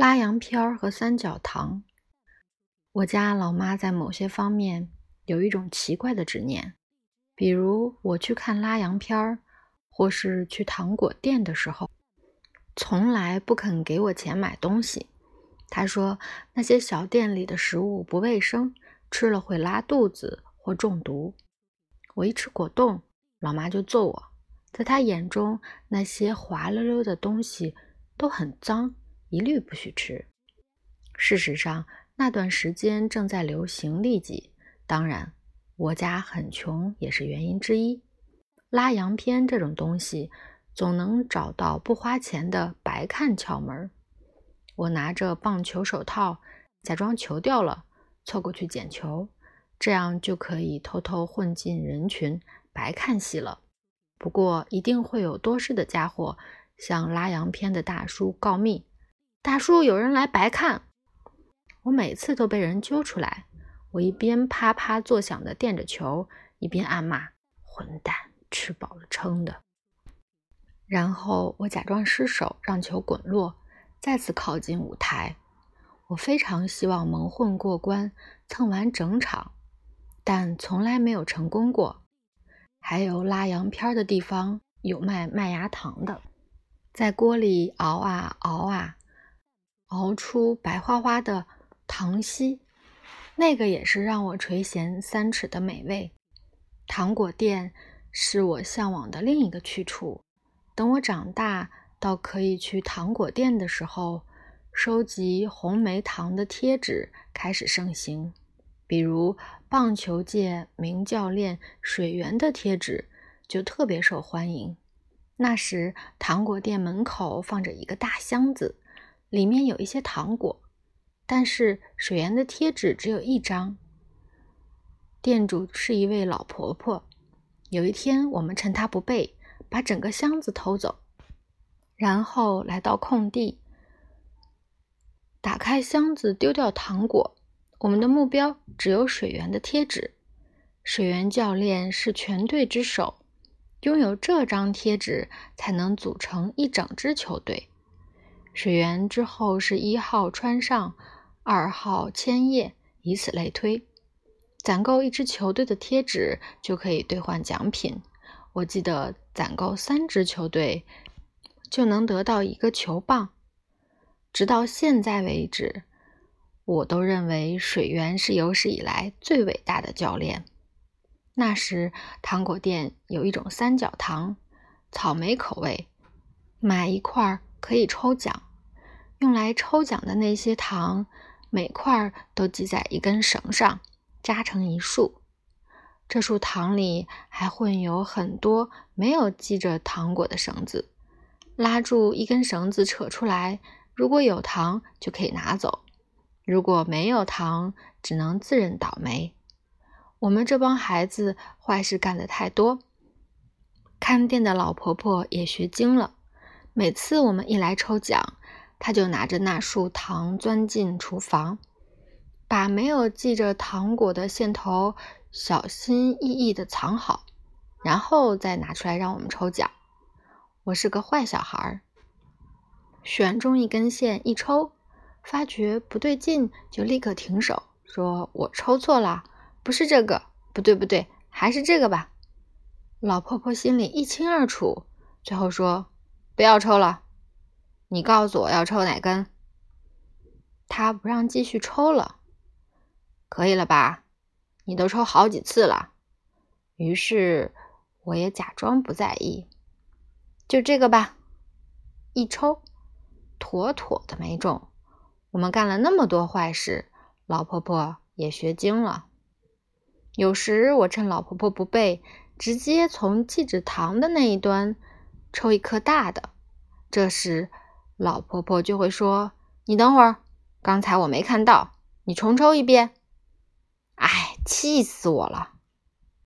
拉洋片儿和三角糖。我家老妈在某些方面有一种奇怪的执念，比如我去看拉洋片儿，或是去糖果店的时候，从来不肯给我钱买东西。她说那些小店里的食物不卫生，吃了会拉肚子或中毒。我一吃果冻，老妈就揍我。在她眼中，那些滑溜溜的东西都很脏。一律不许吃。事实上，那段时间正在流行痢疾，当然，我家很穷也是原因之一。拉洋片这种东西，总能找到不花钱的白看窍门。我拿着棒球手套，假装球掉了，凑过去捡球，这样就可以偷偷混进人群，白看戏了。不过，一定会有多事的家伙向拉洋片的大叔告密。大叔，有人来白看，我每次都被人揪出来。我一边啪啪作响的垫着球，一边暗骂：“混蛋，吃饱了撑的。”然后我假装失手，让球滚落，再次靠近舞台。我非常希望蒙混过关，蹭完整场，但从来没有成功过。还有拉洋片的地方有卖麦芽糖的，在锅里熬啊熬啊。熬出白花花的糖稀，那个也是让我垂涎三尺的美味。糖果店是我向往的另一个去处。等我长大到可以去糖果店的时候，收集红梅糖的贴纸开始盛行，比如棒球界名教练水源的贴纸就特别受欢迎。那时，糖果店门口放着一个大箱子。里面有一些糖果，但是水源的贴纸只有一张。店主是一位老婆婆。有一天，我们趁她不备，把整个箱子偷走，然后来到空地，打开箱子丢掉糖果。我们的目标只有水源的贴纸。水源教练是全队之首，拥有这张贴纸才能组成一整支球队。水源之后是一号川上，二号千叶，以此类推。攒够一支球队的贴纸就可以兑换奖品。我记得攒够三支球队就能得到一个球棒。直到现在为止，我都认为水源是有史以来最伟大的教练。那时糖果店有一种三角糖，草莓口味，买一块儿。可以抽奖，用来抽奖的那些糖，每块都系在一根绳上，扎成一束。这束糖里还混有很多没有系着糖果的绳子。拉住一根绳子，扯出来，如果有糖就可以拿走；如果没有糖，只能自认倒霉。我们这帮孩子坏事干得太多，看店的老婆婆也学精了。每次我们一来抽奖，他就拿着那束糖钻进厨房，把没有系着糖果的线头小心翼翼地藏好，然后再拿出来让我们抽奖。我是个坏小孩，选中一根线一抽，发觉不对劲就立刻停手，说我抽错了，不是这个，不对不对，还是这个吧。老婆婆心里一清二楚，最后说。不要抽了，你告诉我要抽哪根？他不让继续抽了，可以了吧？你都抽好几次了。于是我也假装不在意，就这个吧。一抽，妥妥的没中。我们干了那么多坏事，老婆婆也学精了。有时我趁老婆婆不备，直接从寄纸糖的那一端。抽一颗大的，这时老婆婆就会说：“你等会儿，刚才我没看到，你重抽一遍。”哎，气死我了！